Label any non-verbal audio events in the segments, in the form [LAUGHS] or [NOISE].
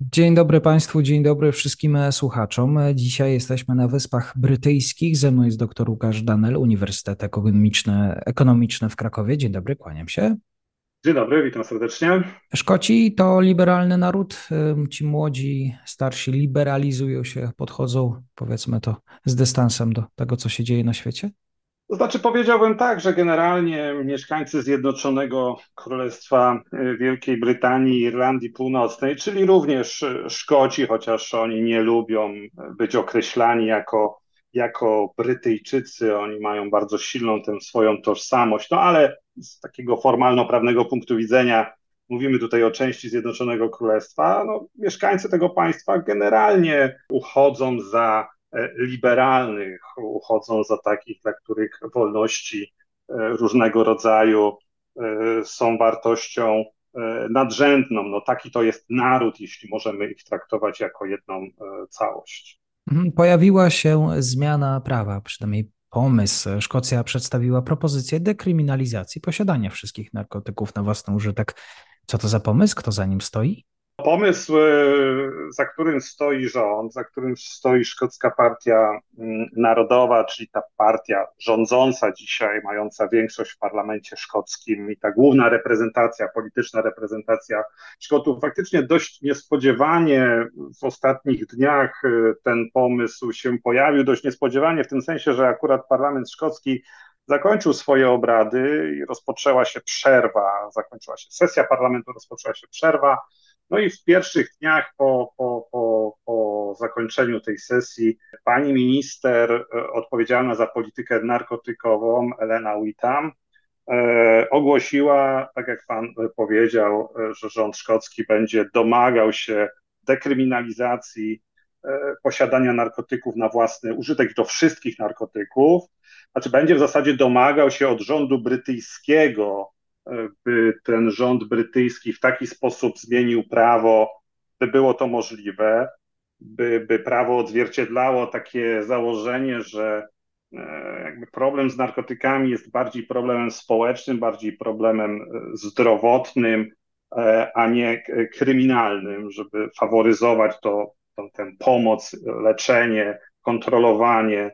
Dzień dobry Państwu, dzień dobry wszystkim słuchaczom. Dzisiaj jesteśmy na Wyspach Brytyjskich. Ze mną jest dr Łukasz Danel, Uniwersytet Ekonomiczny, Ekonomiczny w Krakowie. Dzień dobry, kłaniam się. Dzień dobry, witam serdecznie. Szkoci to liberalny naród. Ci młodzi, starsi liberalizują się, podchodzą, powiedzmy to, z dystansem do tego, co się dzieje na świecie? Znaczy powiedziałbym tak, że generalnie mieszkańcy Zjednoczonego Królestwa y, Wielkiej Brytanii i Irlandii Północnej, czyli również y, Szkoci, chociaż oni nie lubią być określani jako, jako Brytyjczycy, oni mają bardzo silną tę swoją tożsamość, no ale z takiego formalno-prawnego punktu widzenia mówimy tutaj o części Zjednoczonego Królestwa, no, mieszkańcy tego państwa generalnie uchodzą za liberalnych, uchodzą za takich, dla których wolności e, różnego rodzaju e, są wartością nadrzędną. No taki to jest naród, jeśli możemy ich traktować jako jedną całość. Mhm, pojawiła się zmiana prawa, przynajmniej pomysł. Szkocja przedstawiła propozycję dekryminalizacji posiadania wszystkich narkotyków na własny użytek. Co to za pomysł? Kto za nim stoi? Pomysł, e, za którym stoi rząd, za którym stoi Szkocka Partia mm, Narodowa, czyli ta partia rządząca dzisiaj, mająca większość w parlamencie szkockim i ta główna reprezentacja, polityczna reprezentacja Szkotów, faktycznie dość niespodziewanie w ostatnich dniach e, ten pomysł się pojawił, dość niespodziewanie w tym sensie, że akurat parlament szkocki zakończył swoje obrady i rozpoczęła się przerwa, zakończyła się sesja parlamentu, rozpoczęła się przerwa. No i w pierwszych dniach po, po, po, po zakończeniu tej sesji pani minister e, odpowiedzialna za politykę narkotykową, Elena Witam, e, ogłosiła, tak jak pan powiedział, e, że rząd szkocki będzie domagał się dekryminalizacji posiadania narkotyków na własny użytek to wszystkich narkotyków, znaczy będzie w zasadzie domagał się od rządu brytyjskiego by ten rząd brytyjski w taki sposób zmienił prawo, by było to możliwe, by, by prawo odzwierciedlało takie założenie, że e, jakby problem z narkotykami jest bardziej problemem społecznym, bardziej problemem e, zdrowotnym, e, a nie kryminalnym, żeby faworyzować to, to tę pomoc, leczenie, kontrolowanie,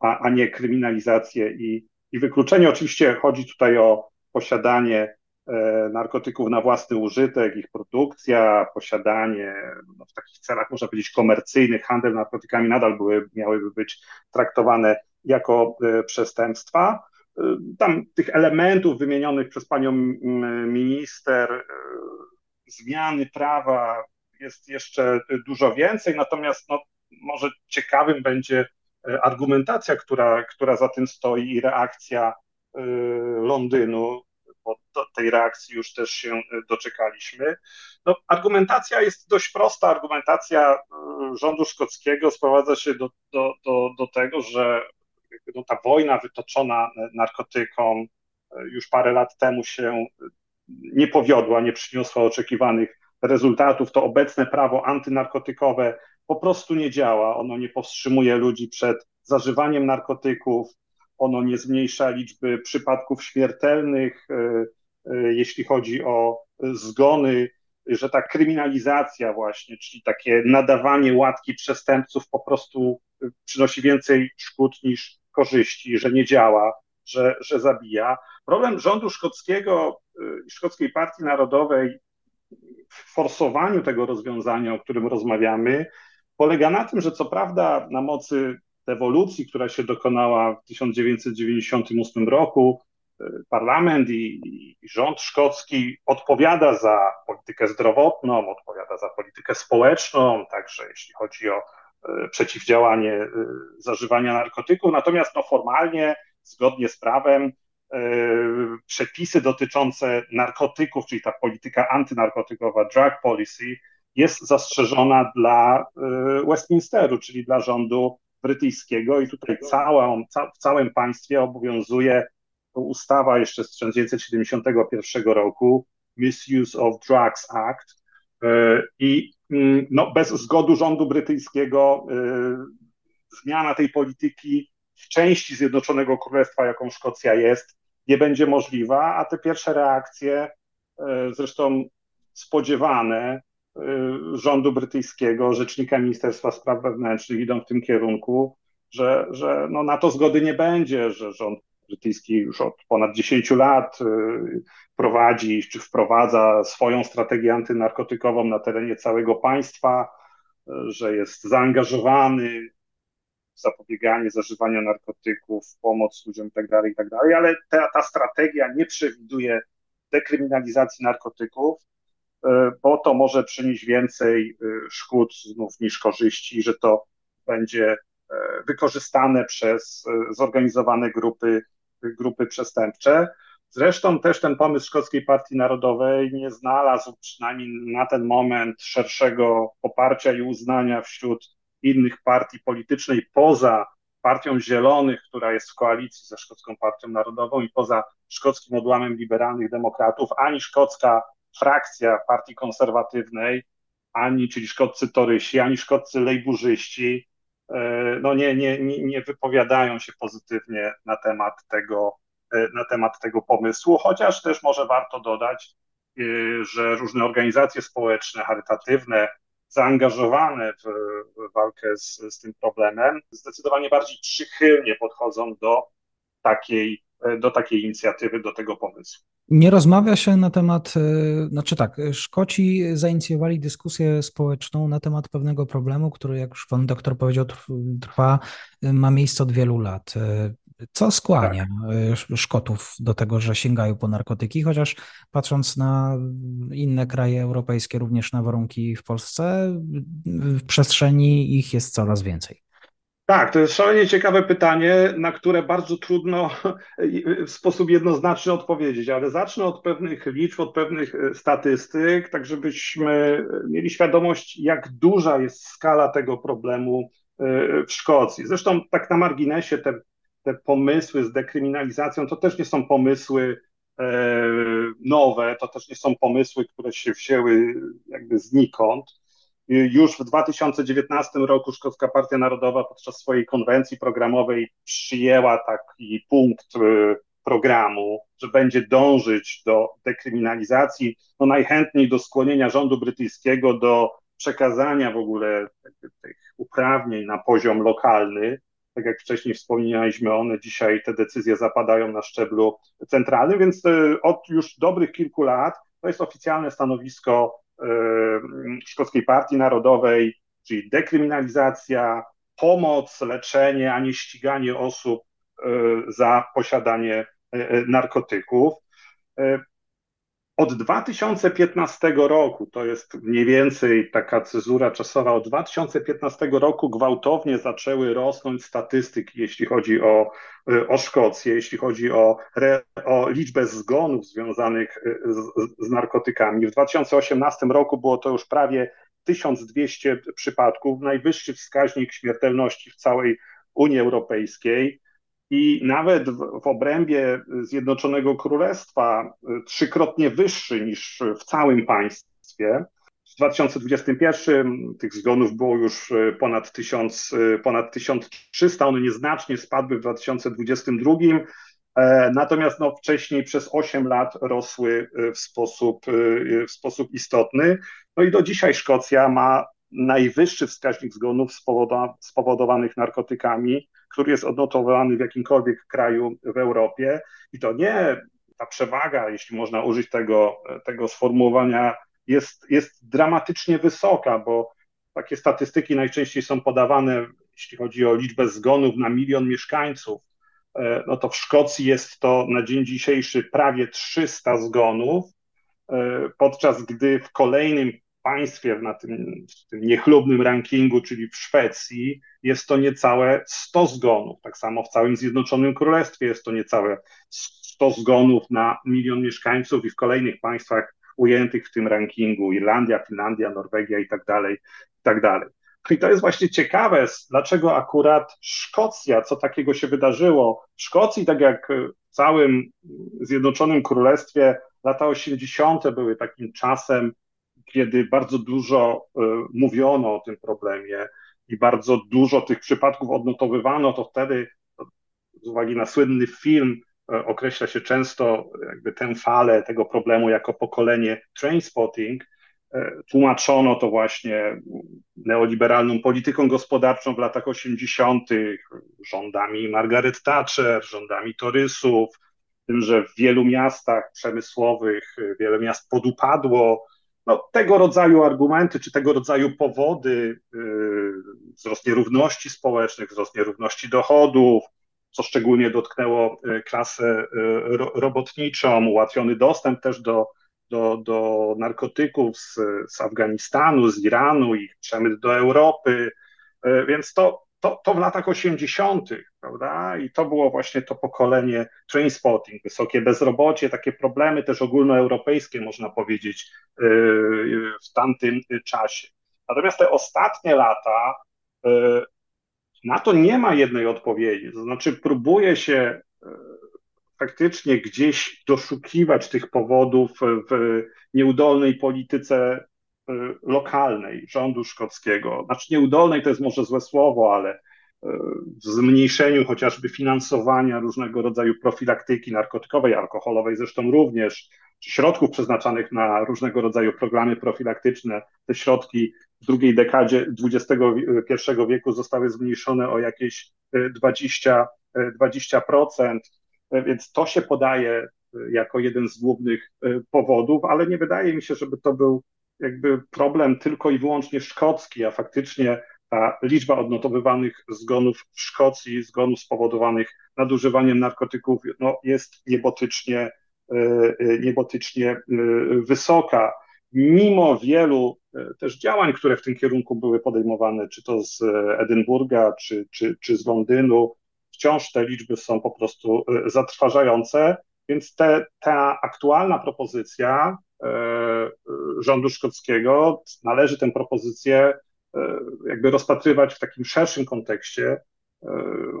a, a nie kryminalizację i, i wykluczenie. Oczywiście chodzi tutaj o posiadanie e, narkotyków na własny użytek, ich produkcja, posiadanie no, w takich celach, można powiedzieć, komercyjnych, handel narkotykami nadal były, miałyby być traktowane jako e, przestępstwa. E, tam tych elementów wymienionych przez panią minister, zmiany prawa jest jeszcze dużo więcej, natomiast no, może ciekawym będzie argumentacja, która, która za tym stoi i reakcja Londynu, bo do tej reakcji już też się y, doczekaliśmy. No, argumentacja jest dość prosta. Argumentacja y, rządu szkockiego sprowadza się do, do, do, do tego, że no, ta wojna wytoczona narkotykom już parę lat temu się nie powiodła, nie przyniosła oczekiwanych rezultatów. To obecne prawo antynarkotykowe po prostu nie działa. Ono nie powstrzymuje ludzi przed zażywaniem narkotyków, ono nie zmniejsza liczby przypadków śmiertelnych, e, e, jeśli chodzi o zgony, że ta kryminalizacja właśnie, czyli takie nadawanie łatki przestępców po prostu przynosi więcej szkód niż korzyści, że nie działa, że, że zabija. Problem rządu szkockiego e, szkockiej partii narodowej w forsowaniu tego rozwiązania, o którym rozmawiamy, polega na tym, że co prawda na mocy ewolucji, która się dokonała w 1998 roku, y, parlament i, i, rząd szkocki odpowiada za politykę zdrowotną, odpowiada za politykę społeczną, także jeśli chodzi o y, przeciwdziałanie y, zażywania narkotyków. Natomiast no, formalnie, zgodnie z prawem, przepisy dotyczące narkotyków, czyli ta polityka antynarkotykowa, drug policy, jest zastrzeżona dla Westminsteru, czyli dla rządu brytyjskiego i tutaj całą, ca, w całym państwie obowiązuje ustawa jeszcze z 1971 roku, Misuse of Drugs Act. E, i mm, no, bez zgody rządu brytyjskiego e, zmiana tej polityki w części Zjednoczonego Królestwa, jaką Szkocja jest, nie będzie możliwa, a te pierwsze reakcje, e, zresztą spodziewane, rządu brytyjskiego, rzecznika Ministerstwa Spraw Wewnętrznych idą w tym kierunku, że, że no na to zgody nie będzie, że rząd brytyjski już od ponad 10 lat y, prowadzi czy wprowadza swoją strategię antynarkotykową na terenie całego państwa, y, że jest zaangażowany w zapobieganie zażywania narkotyków, pomoc ludziom itd., tak itd., tak ale ta, ta strategia nie przewiduje dekryminalizacji narkotyków, bo to może przynieść więcej e, szkód znów niż korzyści, że to będzie e, wykorzystane przez zorganizowane grupy, grupy przestępcze. Zresztą też ten pomysł Szkockiej Partii Narodowej nie znalazł przynajmniej na ten moment szerszego poparcia i uznania wśród innych partii politycznej poza Partią Zielonych, która jest w koalicji ze Szkocką Partią Narodową i poza szkockim odłamem liberalnych demokratów, ani szkocka frakcja partii konserwatywnej, ani, czyli szkodcy torysi, ani szkodcy lejburzyści, e, no nie, nie, nie, wypowiadają się pozytywnie na temat tego, e, na temat tego pomysłu, chociaż też może warto dodać, e, że różne organizacje społeczne, charytatywne, zaangażowane w walkę z, z tym problemem, zdecydowanie bardziej przychylnie podchodzą do takiej, do takiej inicjatywy, do tego pomysłu. Nie rozmawia się na temat, e, znaczy tak, Szkoci zainicjowali dyskusję społeczną na temat pewnego problemu, który, jak już pan doktor powiedział, trwa, ma miejsce od wielu lat. E, co skłania tak. Szkotów do tego, że sięgają po narkotyki, chociaż patrząc na inne kraje europejskie, również na warunki w Polsce, w przestrzeni ich jest coraz więcej. Tak, to jest szalenie ciekawe pytanie, na które bardzo trudno [LAUGHS] w sposób jednoznaczny odpowiedzieć, ale zacznę od pewnych liczb, od pewnych e, statystyk, tak żebyśmy mieli świadomość, jak duża jest skala tego problemu e, w Szkocji. Zresztą tak na marginesie te, te pomysły z dekryminalizacją to też nie są pomysły e, nowe, to też nie są pomysły, które się wzięły jakby znikąd. Już w 2019 roku Szkocka Partia Narodowa podczas swojej konwencji programowej przyjęła taki punkt y, programu, że będzie dążyć do dekryminalizacji, no najchętniej do skłonienia rządu brytyjskiego do przekazania w ogóle tych uprawnień na poziom lokalny. Tak jak wcześniej wspomnieliśmy, one dzisiaj te decyzje zapadają na szczeblu centralnym, więc y, od już dobrych kilku lat to jest oficjalne stanowisko Y, Szkockiej Partii Narodowej, czyli dekryminalizacja, pomoc, leczenie, a nie ściganie osób y, za posiadanie y, narkotyków. Od 2015 roku, to jest mniej więcej taka cezura czasowa, od 2015 roku gwałtownie zaczęły rosnąć statystyki, jeśli chodzi o, o Szkocję, jeśli chodzi o, o liczbę zgonów związanych z, z narkotykami. W 2018 roku było to już prawie 1200 przypadków, najwyższy wskaźnik śmiertelności w całej Unii Europejskiej i nawet w, w obrębie Zjednoczonego Królestwa y, trzykrotnie wyższy niż w całym państwie. W 2021 tych zgonów było już y, ponad, 1000, y, ponad 1300, one nieznacznie spadły w 2022, e, natomiast no, wcześniej przez 8 lat rosły w sposób, w sposób istotny. No i do dzisiaj Szkocja ma najwyższy wskaźnik zgonów spowodowanych narkotykami który jest odnotowany w jakimkolwiek kraju w Europie. I to nie ta przewaga, jeśli można użyć tego, tego sformułowania, jest, jest dramatycznie wysoka, bo takie statystyki najczęściej są podawane, jeśli chodzi o liczbę zgonów na milion mieszkańców. E, no to w Szkocji jest to na dzień dzisiejszy prawie 300 zgonów, e, podczas gdy w kolejnym państwie, na tym, tym niechlubnym rankingu, czyli w Szwecji, jest to niecałe 100 zgonów. Tak samo w całym Zjednoczonym Królestwie jest to niecałe 100 zgonów na milion mieszkańców i w kolejnych państwach ujętych w tym rankingu, Irlandia, Finlandia, Norwegia i tak dalej, i tak dalej. I to jest właśnie ciekawe, dlaczego akurat Szkocja, co takiego się wydarzyło. W Szkocji, tak jak w całym Zjednoczonym Królestwie, lata 80. były takim czasem, kiedy bardzo dużo y, mówiono o tym problemie i bardzo dużo tych przypadków odnotowywano, to wtedy z uwagi na słynny film y, określa się często jakby tę falę tego problemu jako pokolenie trainspotting, E, tłumaczono to właśnie neoliberalną polityką gospodarczą w latach 80., rządami Margaret Thatcher, rządami Torysów, tym, że w wielu miastach przemysłowych wiele miast podupadło. No, tego rodzaju argumenty, czy tego rodzaju powody, yy, wzrost nierówności społecznych, wzrost nierówności dochodów, co szczególnie dotknęło y, klasę y, robotniczą, ułatwiony dostęp też do do, do narkotyków z, z Afganistanu, z Iranu, ich przemyt do Europy, e, więc to, to, to w latach 80., prawda? I to było właśnie to pokolenie trainspotting, wysokie bezrobocie, takie problemy też ogólnoeuropejskie, można powiedzieć, e, w tamtym czasie. Natomiast te ostatnie lata, e, na to nie ma jednej odpowiedzi. To znaczy, próbuje się faktycznie gdzieś doszukiwać tych powodów w nieudolnej polityce lokalnej rządu szkockiego. Znaczy nieudolnej to jest może złe słowo, ale y, w zmniejszeniu chociażby finansowania różnego rodzaju profilaktyki narkotykowej, alkoholowej zresztą również, czy środków przeznaczanych na różnego rodzaju programy profilaktyczne. Te środki w drugiej dekadzie XXI wieku zostały zmniejszone o jakieś 20%. Y, 20%. E, więc to się podaje jako jeden z głównych powodów, ale nie wydaje mi się, żeby to był jakby problem tylko i wyłącznie szkocki, a faktycznie ta liczba odnotowywanych zgonów w Szkocji, zgonów spowodowanych nadużywaniem narkotyków, no, jest niebotycznie, niebotycznie wysoka. Mimo wielu też działań, które w tym kierunku były podejmowane, czy to z Edynburga, czy, czy, czy z Londynu, wciąż te liczby są po prostu zatrważające, więc te, ta aktualna propozycja rządu szkockiego należy tę propozycję jakby rozpatrywać w takim szerszym kontekście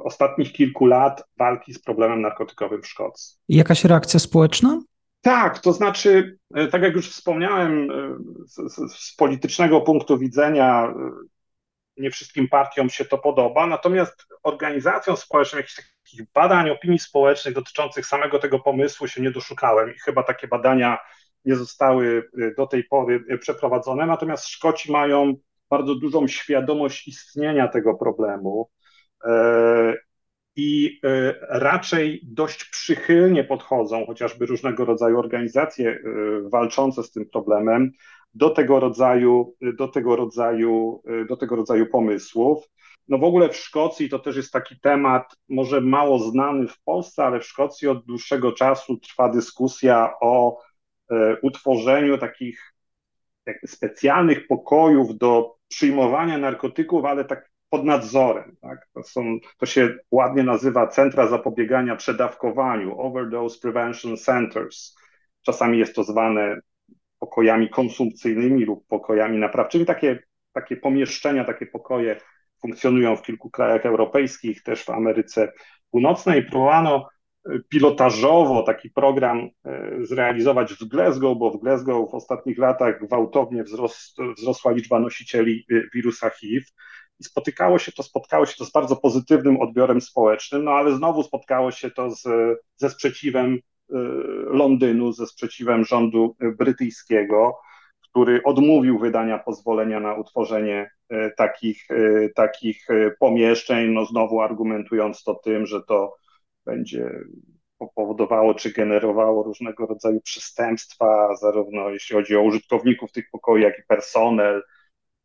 ostatnich kilku lat walki z problemem narkotykowym w Szkocji. Jakaś reakcja społeczna? Tak, to znaczy, tak jak już wspomniałem, z, z, z politycznego punktu widzenia nie wszystkim partiom się to podoba, natomiast organizacjom społecznym, jakichś takich badań opinii społecznych dotyczących samego tego pomysłu się nie doszukałem i chyba takie badania nie zostały y, do tej pory y, przeprowadzone, natomiast Szkoci mają bardzo dużą świadomość istnienia tego problemu e, i y, raczej dość przychylnie podchodzą chociażby różnego rodzaju organizacje walczące z tym problemem do tego rodzaju, do tego rodzaju, do tego rodzaju pomysłów. No w ogóle w Szkocji to też jest taki temat, może mało znany w Polsce, ale w Szkocji od dłuższego czasu trwa dyskusja o e, utworzeniu takich specjalnych pokojów do przyjmowania narkotyków, ale tak pod nadzorem. Tak? To, są, to się ładnie nazywa Centra Zapobiegania Przedawkowaniu, Overdose Prevention Centers. Czasami jest to zwane pokojami konsumpcyjnymi lub pokojami naprawczymi. Takie, takie pomieszczenia, takie pokoje funkcjonują w kilku krajach europejskich, też w Ameryce Północnej. Próbowano e, pilotażowo taki program e, zrealizować w Glasgow, bo w Glasgow w ostatnich latach gwałtownie wzrost, wzrosła liczba nosicieli e, wirusa HIV. I spotykało się to, spotkało się to z bardzo pozytywnym odbiorem społecznym, no ale znowu spotkało się to z, ze sprzeciwem Londynu, ze sprzeciwem rządu brytyjskiego, który odmówił wydania pozwolenia na utworzenie e, takich, e, takich e, pomieszczeń, no znowu argumentując to tym, że to będzie powodowało czy generowało różnego rodzaju przestępstwa, zarówno jeśli chodzi o użytkowników tych pokoi, jak i personel,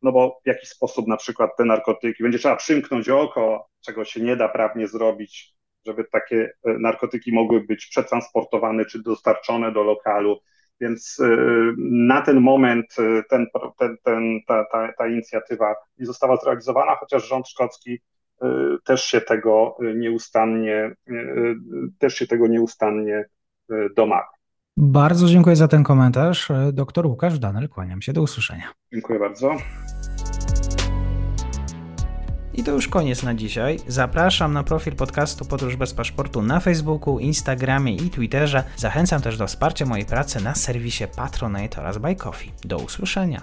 no bo w jakiś sposób na przykład te narkotyki, będzie trzeba przymknąć oko, czego się nie da prawnie zrobić, żeby takie narkotyki mogły być przetransportowane czy dostarczone do lokalu. Więc y, na ten moment y, ten, ten, ten, ta, ta, ta inicjatywa nie została zrealizowana, chociaż rząd szkocki też się tego nieustannie, też się tego nieustannie domaga. Bardzo dziękuję za ten komentarz. Doktor Łukasz Danel, kłaniam się. Do usłyszenia. Dziękuję bardzo. I to już koniec na dzisiaj. Zapraszam na profil podcastu Podróż bez paszportu na Facebooku, Instagramie i Twitterze. Zachęcam też do wsparcia mojej pracy na serwisie Patronite oraz Buy Coffee. Do usłyszenia.